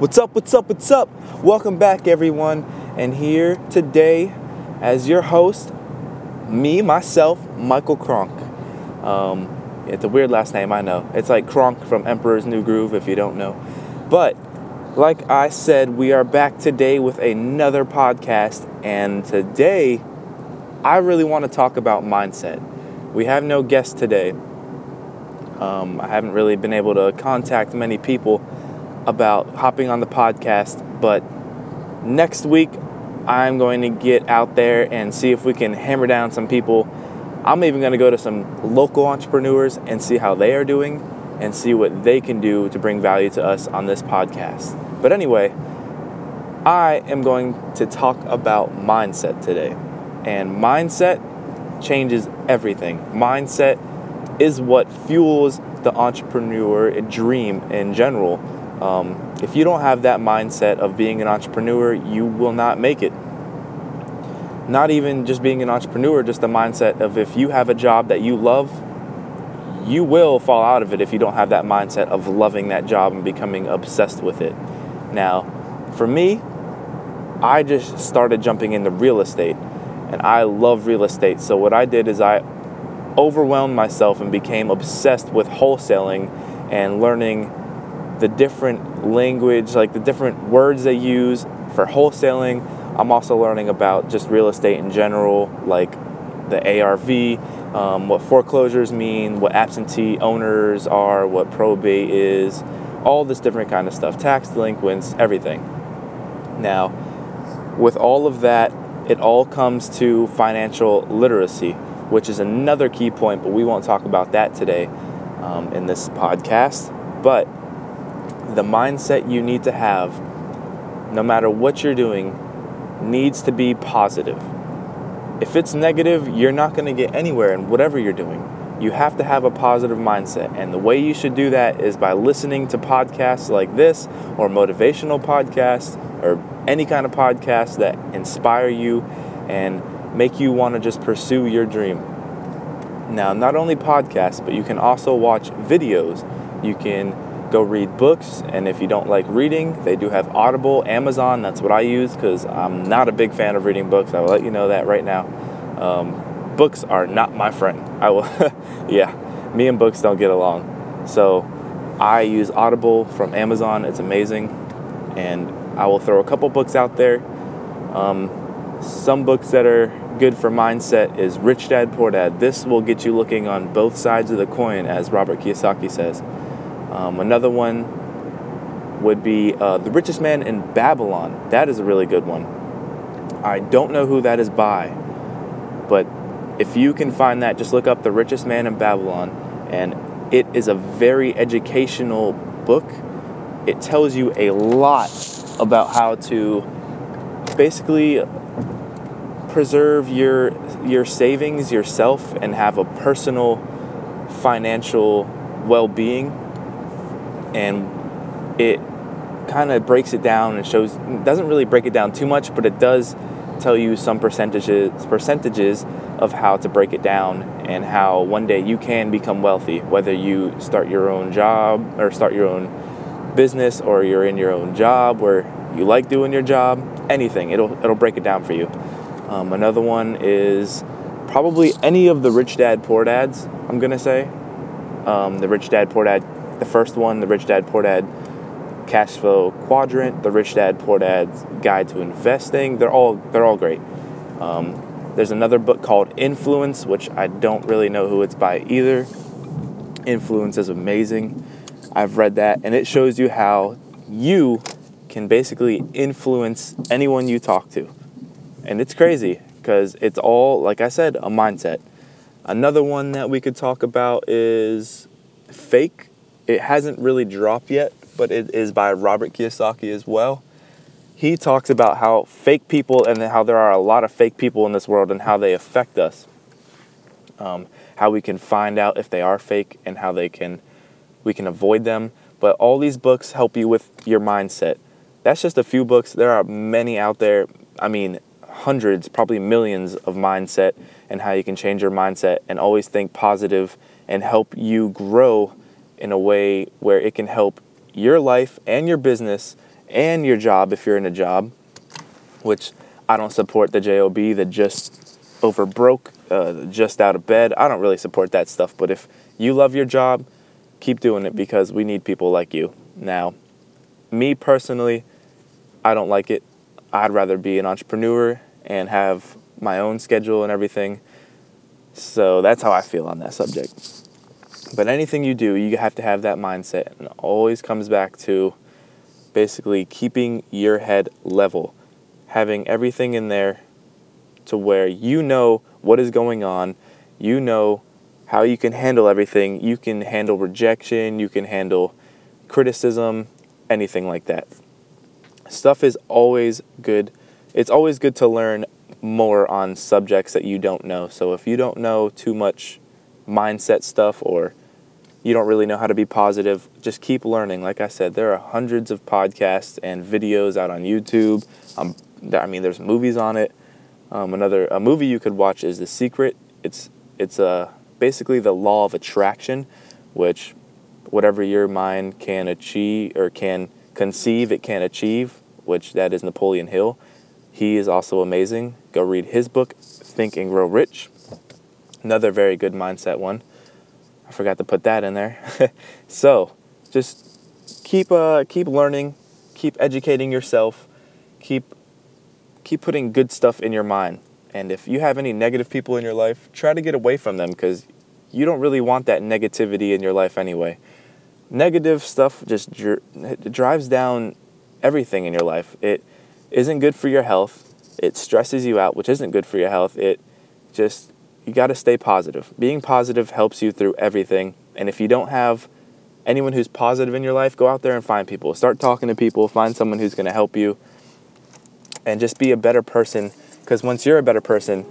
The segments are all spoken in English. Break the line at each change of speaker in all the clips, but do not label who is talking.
What's up, what's up, what's up? Welcome back, everyone. And here today, as your host, me, myself, Michael Kronk. Um, it's a weird last name, I know. It's like Kronk from Emperor's New Groove, if you don't know. But, like I said, we are back today with another podcast. And today, I really want to talk about mindset. We have no guest today. Um, I haven't really been able to contact many people about hopping on the podcast, but next week I'm going to get out there and see if we can hammer down some people. I'm even going to go to some local entrepreneurs and see how they are doing and see what they can do to bring value to us on this podcast. But anyway, I am going to talk about mindset today. And mindset changes everything. Mindset is what fuels the entrepreneur dream in general. Um, if you don't have that mindset of being an entrepreneur, you will not make it. Not even just being an entrepreneur, just the mindset of if you have a job that you love, you will fall out of it if you don't have that mindset of loving that job and becoming obsessed with it. Now, for me, I just started jumping into real estate and I love real estate. So, what I did is I overwhelmed myself and became obsessed with wholesaling and learning the different language, like the different words they use for wholesaling. I'm also learning about just real estate in general, like the ARV, um, what foreclosures mean, what absentee owners are, what probate is, all this different kind of stuff, tax delinquents, everything. Now, with all of that, it all comes to financial literacy, which is another key point, but we won't talk about that today um, in this podcast. But the mindset you need to have, no matter what you're doing, needs to be positive. If it's negative, you're not going to get anywhere in whatever you're doing. You have to have a positive mindset. And the way you should do that is by listening to podcasts like this or motivational podcasts or any kind of podcast that inspire you and make you want to just pursue your dream. Now, not only podcasts, but you can also watch videos. You can go read books. And if you don't like reading, they do have Audible, Amazon. That's what I use because I'm not a big fan of reading books. I will let you know that right now. Um, books are not my friend. I will, yeah, me and books don't get along. So I use Audible from Amazon. It's amazing. And I will throw a couple books out there. Um, some books that are good for mindset is Rich Dad Poor Dad. This will get you looking on both sides of the coin, as Robert Kiyosaki says. Um, another one would be uh, The Richest Man in Babylon. That is a really good one. I don't know who that is by, but if you can find that, just look up The Richest Man in Babylon, and it is a very educational book. It tells you a lot about how to basically preserve your your savings yourself and have a personal financial well-being and it kind of breaks it down and shows doesn't really break it down too much but it does tell you some percentages percentages of how to break it down and how one day you can become wealthy whether you start your own job or start your own business or you're in your own job where you like doing your job anything it'll it'll break it down for you. Um, another one is probably any of the rich dad poor dads i'm gonna say. Um, the rich dad poor dad the first one, the Rich Dad Poor Dad Cash Flow Quadrant, the Rich Dad Poor Dad's Guide to Investing. They're all they're all great. Um, there's another book called Influence, which I don't really know who it's by either. Influence is amazing. I've read that, and it shows you how you can basically influence anyone you talk to. And it's crazy because it's all, like I said, a mindset. Another one that we could talk about is Fake it hasn't really dropped yet, but it is by Robert Kiyosaki as well. He talks about how fake people and how there are a lot of fake people in this world and how they affect us. Um, how we can find out if they are fake and how they can we can avoid them. But all these books help you with your mindset. That's just a few books. There are many out there. I mean, hundreds, probably millions of mindset and how you can change your mindset and always think positive and help you grow in a way where it can help your life and your business and your job if you're in a job, which I don't support the JOB, the just over broke, uh, just out of bed. I don't really support that stuff. But if you love your job, keep doing it because we need people like you. Now, me personally, I don't like it. I'd rather be an entrepreneur and have my own schedule and everything. So that's how I feel on that subject. But anything you do, you have to have that mindset. And it always comes back to basically keeping your head level, having everything in there to where you know what is going on, you know how you can handle everything. You can handle rejection, you can handle criticism, anything like that. Stuff is always good. It's always good to learn more on subjects that you don't know. So if you don't know too much mindset stuff or you don't really know how to be positive, just keep learning. Like I said, there are hundreds of podcasts and videos out on YouTube. Um, I mean, there's movies on it. Um, another a movie you could watch is The Secret. It's it's uh, basically the law of attraction, which whatever your mind can achieve or can conceive, it can achieve. Which that is Napoleon Hill. He is also amazing. Go read his book, Think and Grow Rich. Another very good mindset one. I forgot to put that in there. so, just keep uh, keep learning, keep educating yourself, keep keep putting good stuff in your mind. And if you have any negative people in your life, try to get away from them because you don't really want that negativity in your life anyway. Negative stuff just dr- drives down everything in your life. It isn't good for your health. It stresses you out, which isn't good for your health. It just you got to stay positive. Being positive helps you through everything. And if you don't have anyone who's positive in your life, go out there and find people. Start talking to people, find someone who's going to help you, and just be a better person. Because once you're a better person,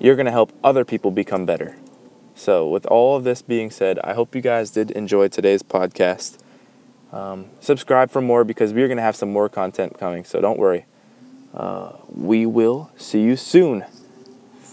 you're going to help other people become better. So, with all of this being said, I hope you guys did enjoy today's podcast. Um, subscribe for more because we're going to have some more content coming. So, don't worry. Uh, we will see you soon.